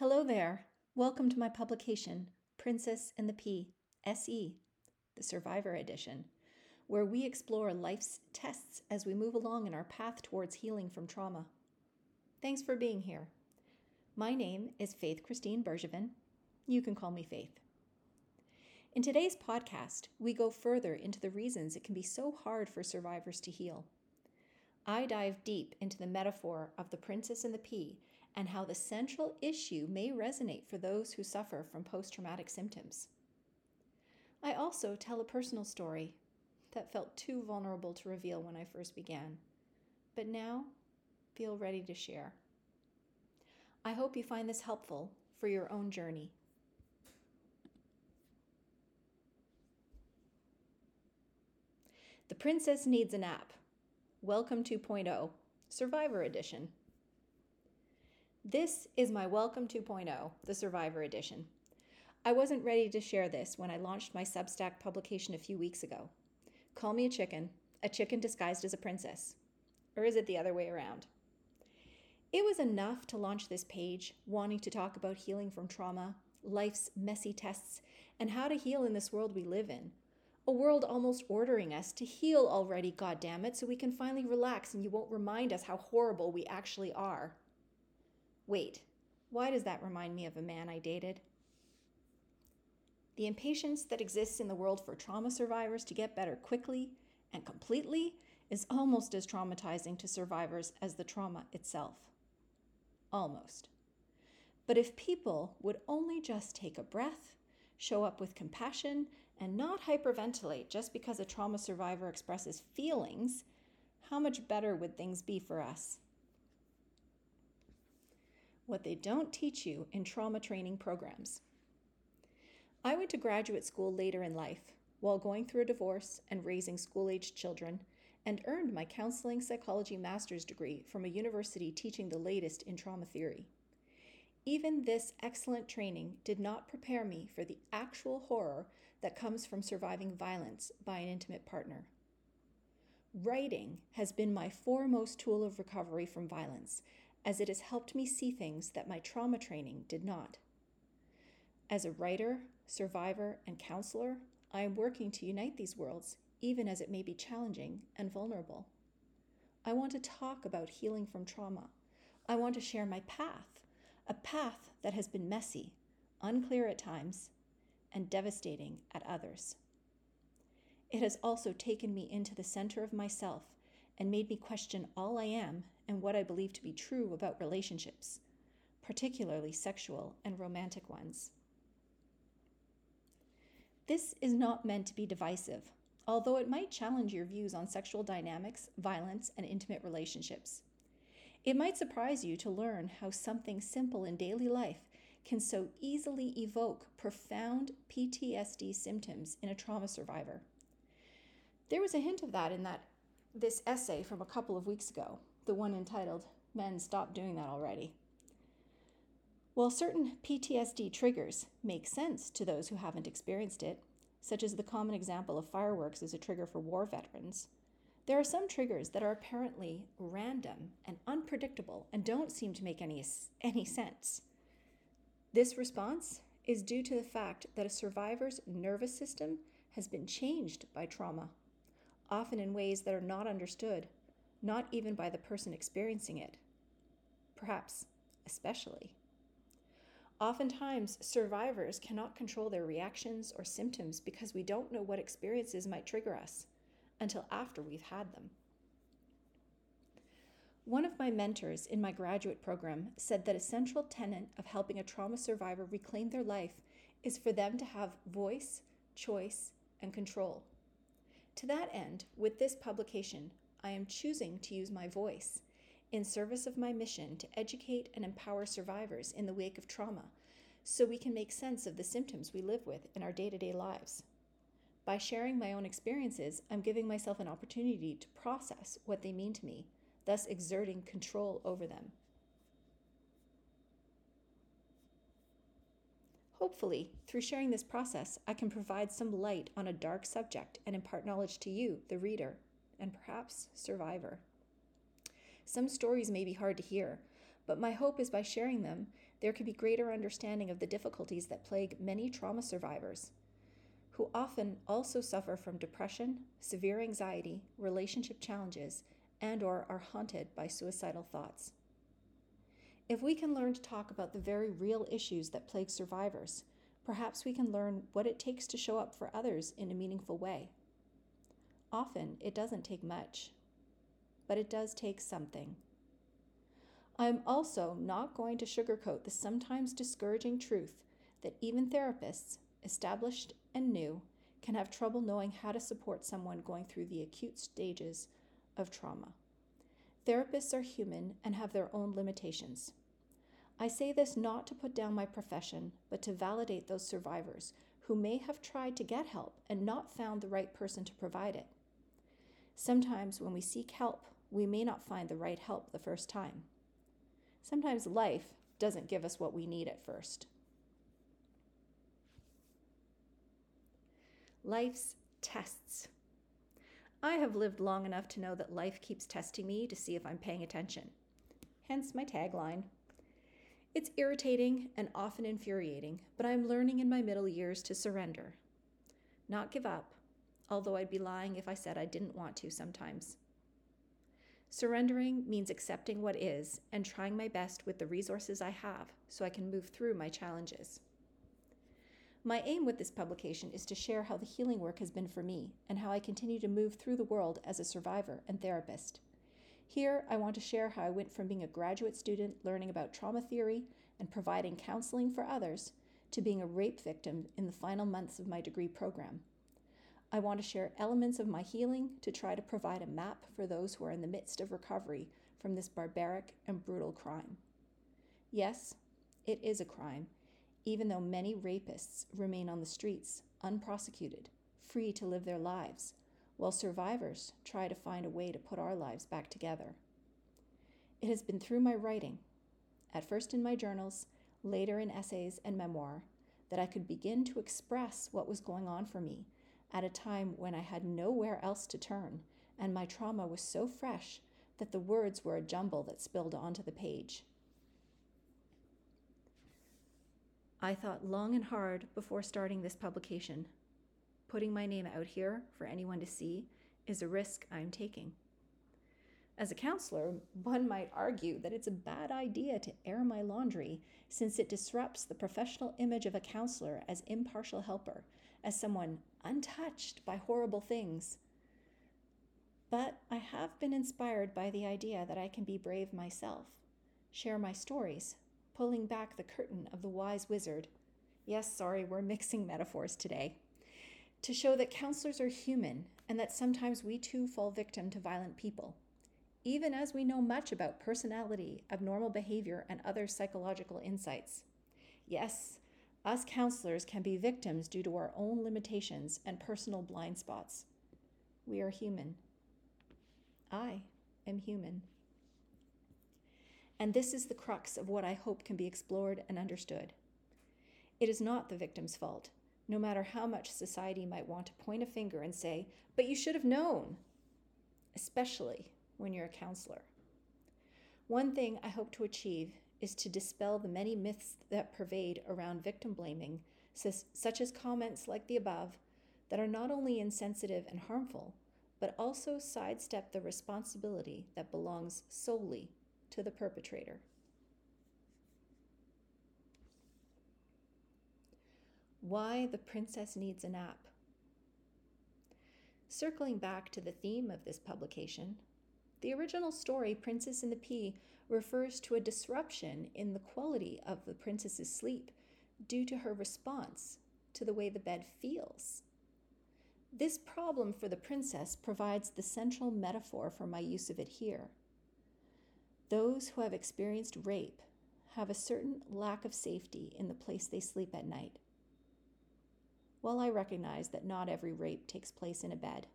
Hello there. Welcome to my publication, Princess and the Pea, SE, the Survivor Edition, where we explore life's tests as we move along in our path towards healing from trauma. Thanks for being here. My name is Faith Christine Bergevin. You can call me Faith. In today's podcast, we go further into the reasons it can be so hard for survivors to heal. I dive deep into the metaphor of the princess and the pea and how the central issue may resonate for those who suffer from post traumatic symptoms. I also tell a personal story that felt too vulnerable to reveal when I first began, but now feel ready to share. I hope you find this helpful for your own journey. The Princess Needs a Nap. Welcome 2.0, Survivor Edition. This is my Welcome 2.0, the Survivor Edition. I wasn't ready to share this when I launched my Substack publication a few weeks ago. Call me a chicken, a chicken disguised as a princess. Or is it the other way around? It was enough to launch this page, wanting to talk about healing from trauma, life's messy tests, and how to heal in this world we live in. A world almost ordering us to heal already, goddammit, so we can finally relax and you won't remind us how horrible we actually are. Wait, why does that remind me of a man I dated? The impatience that exists in the world for trauma survivors to get better quickly and completely is almost as traumatizing to survivors as the trauma itself. Almost. But if people would only just take a breath, show up with compassion, and not hyperventilate just because a trauma survivor expresses feelings, how much better would things be for us? What they don't teach you in trauma training programs. I went to graduate school later in life while going through a divorce and raising school aged children, and earned my counseling psychology master's degree from a university teaching the latest in trauma theory. Even this excellent training did not prepare me for the actual horror that comes from surviving violence by an intimate partner. Writing has been my foremost tool of recovery from violence, as it has helped me see things that my trauma training did not. As a writer, survivor, and counselor, I am working to unite these worlds, even as it may be challenging and vulnerable. I want to talk about healing from trauma. I want to share my path, a path that has been messy, unclear at times, and devastating at others. It has also taken me into the center of myself and made me question all I am and what I believe to be true about relationships, particularly sexual and romantic ones. This is not meant to be divisive, although it might challenge your views on sexual dynamics, violence, and intimate relationships. It might surprise you to learn how something simple in daily life can so easily evoke profound PTSD symptoms in a trauma survivor. There was a hint of that in that this essay from a couple of weeks ago, the one entitled Men Stop Doing That Already. While certain PTSD triggers make sense to those who haven't experienced it, such as the common example of fireworks as a trigger for war veterans, there are some triggers that are apparently random and unpredictable and don't seem to make any, any sense. This response is due to the fact that a survivor's nervous system has been changed by trauma, often in ways that are not understood not even by the person experiencing it, perhaps especially. Oftentimes, survivors cannot control their reactions or symptoms because we don't know what experiences might trigger us until after we've had them. One of my mentors in my graduate program said that a central tenet of helping a trauma survivor reclaim their life is for them to have voice, choice, and control. To that end, with this publication, I am choosing to use my voice in service of my mission to educate and empower survivors in the wake of trauma so we can make sense of the symptoms we live with in our day to day lives. By sharing my own experiences, I'm giving myself an opportunity to process what they mean to me, thus exerting control over them. Hopefully, through sharing this process, I can provide some light on a dark subject and impart knowledge to you, the reader, and perhaps survivor. Some stories may be hard to hear, but my hope is by sharing them, there could be greater understanding of the difficulties that plague many trauma survivors, who often also suffer from depression, severe anxiety, relationship challenges, and or are haunted by suicidal thoughts. If we can learn to talk about the very real issues that plague survivors, perhaps we can learn what it takes to show up for others in a meaningful way. Often, it doesn't take much, but it does take something. I am also not going to sugarcoat the sometimes discouraging truth that even therapists, established and new, can have trouble knowing how to support someone going through the acute stages of trauma. Therapists are human and have their own limitations. I say this not to put down my profession, but to validate those survivors who may have tried to get help and not found the right person to provide it. Sometimes when we seek help, we may not find the right help the first time. Sometimes life doesn't give us what we need at first. Life's tests. I have lived long enough to know that life keeps testing me to see if I'm paying attention. Hence my tagline. It's irritating and often infuriating, but I'm learning in my middle years to surrender. Not give up, although I'd be lying if I said I didn't want to sometimes. Surrendering means accepting what is and trying my best with the resources I have so I can move through my challenges. My aim with this publication is to share how the healing work has been for me and how I continue to move through the world as a survivor and therapist. Here, I want to share how I went from being a graduate student learning about trauma theory and providing counseling for others to being a rape victim in the final months of my degree program. I want to share elements of my healing to try to provide a map for those who are in the midst of recovery from this barbaric and brutal crime. Yes, it is a crime, even though many rapists remain on the streets, unprosecuted, free to live their lives, while survivors try to find a way to put our lives back together. It has been through my writing, at first in my journals, later in essays and memoir, that I could begin to express what was going on for me at a time when I had nowhere else to turn, and my trauma was so fresh that the words were a jumble that spilled onto the page. I thought long and hard before starting this publication. Putting my name out here for anyone to see is a risk I'm taking. As a counselor, one might argue that it's a bad idea to air my laundry since it disrupts the professional image of a counselor as impartial helper, as someone untouched by horrible things. But I have been inspired by the idea that I can be brave myself, share my stories, pulling back the curtain of the wise wizard. Yes, sorry, we're mixing metaphors today. To show that counselors are human and that sometimes we too fall victim to violent people. Even as we know much about personality, abnormal behavior, and other psychological insights. Yes, us counselors can be victims due to our own limitations and personal blind spots. We are human. I am human. And this is the crux of what I hope can be explored and understood. It is not the victim's fault, no matter how much society might want to point a finger and say, but you should have known, especially when you're a counselor. One thing I hope to achieve is to dispel the many myths that pervade around victim blaming, such as comments like the above, that are not only insensitive and harmful, but also sidestep the responsibility that belongs solely to the perpetrator. Why the princess needs a nap. Circling back to the theme of this publication, the original story, Princess and the Pea, refers to a disruption in the quality of the princess's sleep due to her response to the way the bed feels. This problem for the princess provides the central metaphor for my use of it here. Those who have experienced rape have a certain lack of safety in the place they sleep at night. While I recognize that not every rape takes place in a bed,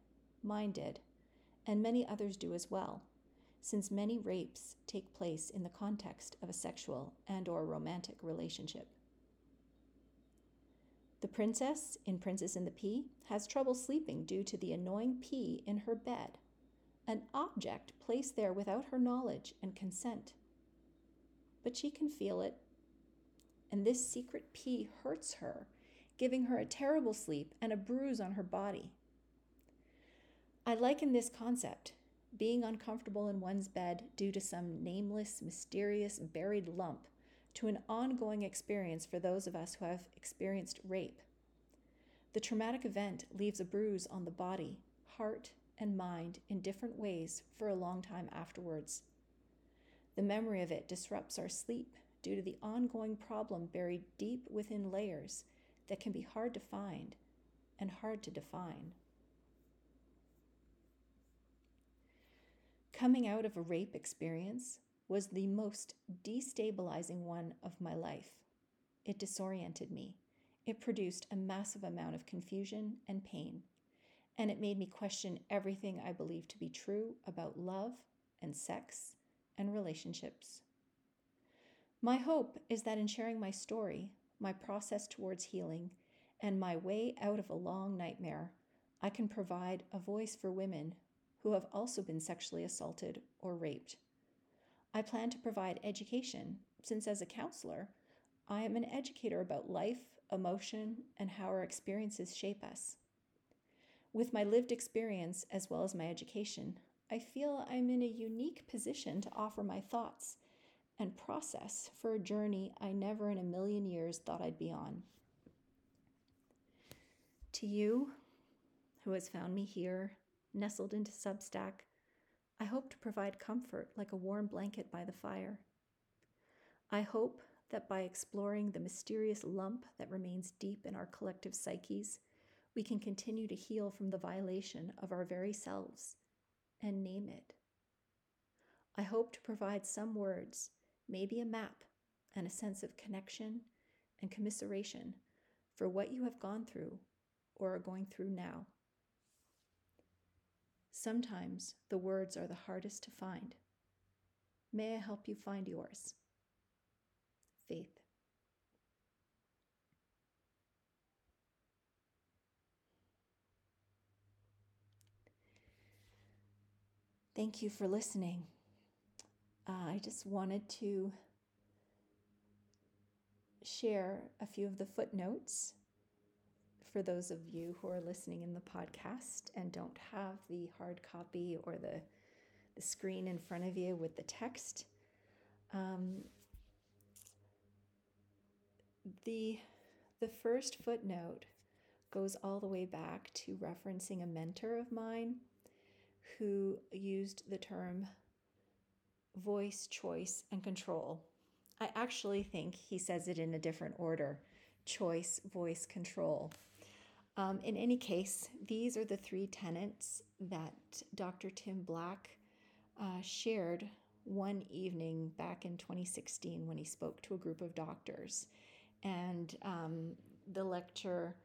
mine did, and many others do as well, since many rapes take place in the context of a sexual and or romantic relationship. The princess in Princess and the Pea has trouble sleeping due to the annoying pea in her bed an object placed there without her knowledge and consent. but she can feel it. And this secret pea hurts her, giving her a terrible sleep and a bruise on her body. I liken this concept, being uncomfortable in one's bed due to some nameless, mysterious, buried lump, to an ongoing experience for those of us who have experienced rape. The traumatic event leaves a bruise on the body, heart, and mind in different ways for a long time afterwards. The memory of it disrupts our sleep due to the ongoing problem buried deep within layers that can be hard to find and hard to define. Coming out of a rape experience was the most destabilizing one of my life. It disoriented me. It produced a massive amount of confusion and pain, and it made me question everything I believed to be true about love and sex and relationships. My hope is that in sharing my story, my process towards healing, and my way out of a long nightmare, I can provide a voice for women who have also been sexually assaulted or raped. I plan to provide education, since as a counselor, I am an educator about life, emotion, and how our experiences shape us. With my lived experience as well as my education, I feel I'm in a unique position to offer my thoughts and process for a journey I never in a million years thought I'd be on. To you, who has found me here, nestled into Substack, I hope to provide comfort like a warm blanket by the fire. I hope that by exploring the mysterious lump that remains deep in our collective psyches, we can continue to heal from the violation of our very selves and name it. I hope to provide some words, maybe a map, and a sense of connection and commiseration for what you have gone through or are going through now. Sometimes the words are the hardest to find. May I help you find yours? Faith. Thank you for listening. Uh, I just wanted to share a few of the footnotes for those of you who are listening in the podcast and don't have the hard copy or the, the screen in front of you with the text. Um, the, the first footnote goes all the way back to referencing a mentor of mine who used the term voice, choice, and control. I actually think he says it in a different order choice, voice, control. Um, in any case, these are the three tenets that Dr. Tim Black uh, shared one evening back in 2016 when he spoke to a group of doctors. And um, the lecture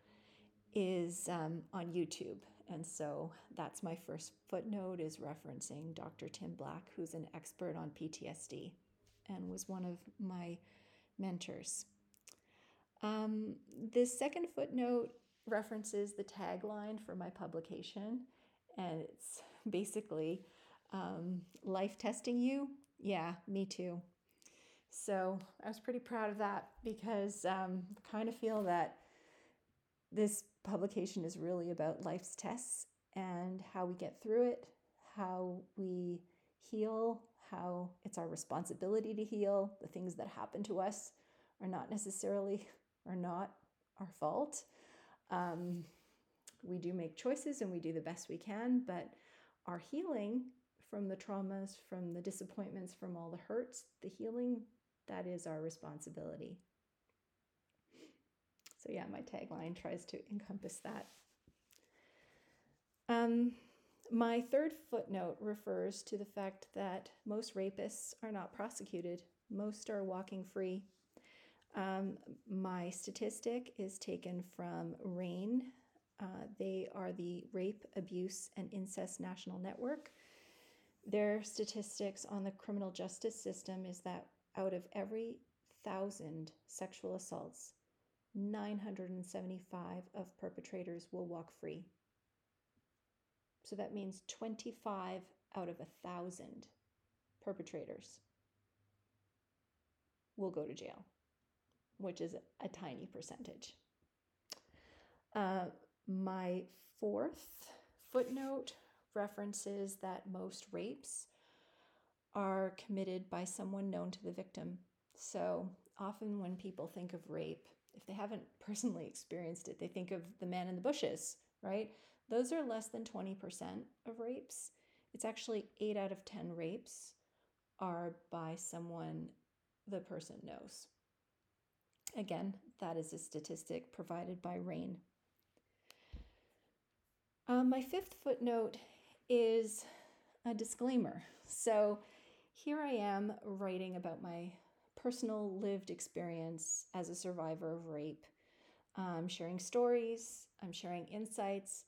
is um, on YouTube. And so that's my first footnote is referencing Dr. Tim Black, who's an expert on PTSD and was one of my mentors. Um, the second footnote references the tagline for my publication, and it's basically um, life testing you. Yeah, me too. So I was pretty proud of that because um, I kind of feel that this publication is really about life's tests and how we get through it, how we heal, how it's our responsibility to heal. The things that happen to us are not necessarily are not our fault. Um, we do make choices and we do the best we can, but our healing from the traumas, from the disappointments, from all the hurts, the healing, that is our responsibility. So, yeah, my tagline tries to encompass that. Um, my third footnote refers to the fact that most rapists are not prosecuted, most are walking free. Um, my statistic is taken from RAINN. Uh, they are the Rape, Abuse, and Incest National Network. Their statistics on the criminal justice system is that out of every thousand sexual assaults, 975 of perpetrators will walk free. So that means 25 out of a thousand perpetrators will go to jail, which is a tiny percentage. Uh, my fourth footnote references that most rapes are committed by someone known to the victim. So often, when people think of rape, if they haven't personally experienced it, they think of the man in the bushes, right? Those are less than 20% of rapes. It's actually 8 out of 10 rapes are by someone the person knows. Again, that is a statistic provided by RAINN. Um, my fifth footnote is a disclaimer. So here I am writing about my personal lived experience as a survivor of rape. I'm sharing stories, I'm sharing insights.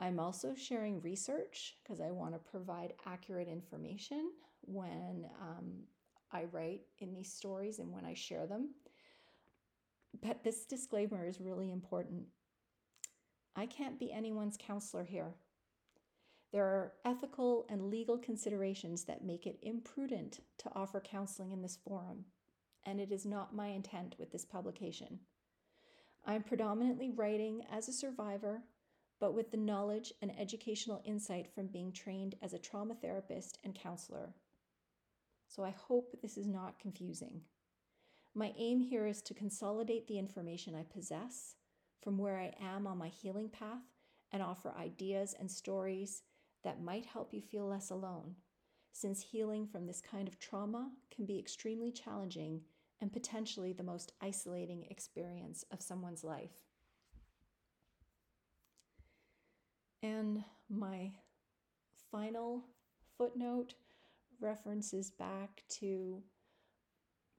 I'm also sharing research because I want to provide accurate information when um, I write in these stories and when I share them. But this disclaimer is really important. I can't be anyone's counselor here. There are ethical and legal considerations that make it imprudent to offer counseling in this forum, and it is not my intent with this publication. I'm predominantly writing as a survivor, but with the knowledge and educational insight from being trained as a trauma therapist and counselor. So I hope this is not confusing. My aim here is to consolidate the information I possess from where I am on my healing path and offer ideas and stories that might help you feel less alone, since healing from this kind of trauma can be extremely challenging and potentially the most isolating experience of someone's life. And my final footnote references back to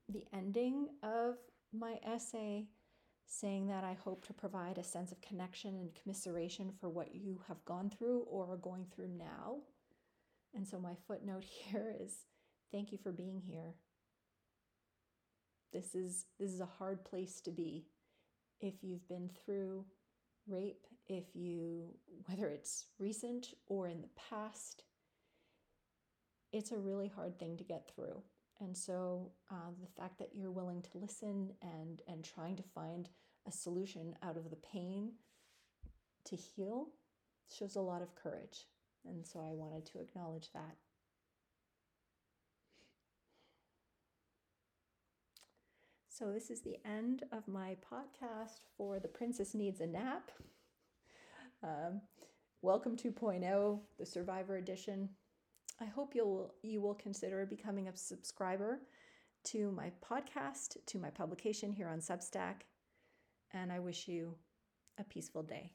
the ending of my essay saying that I hope to provide a sense of connection and commiseration for what you have gone through or are going through now. And so my footnote here is thank you for being here. This is this is a hard place to be if you've been through rape, if you whether it's recent or in the past, it's a really hard thing to get through. And so uh, the fact that you're willing to listen and, and trying to find a solution out of the pain to heal shows a lot of courage. And so I wanted to acknowledge that. So, this is the end of my podcast for The Princess Needs a Nap. Um, welcome 2.0, the Survivor Edition. I hope you'll you will consider becoming a subscriber to my podcast, to my publication here on Substack, and I wish you a peaceful day.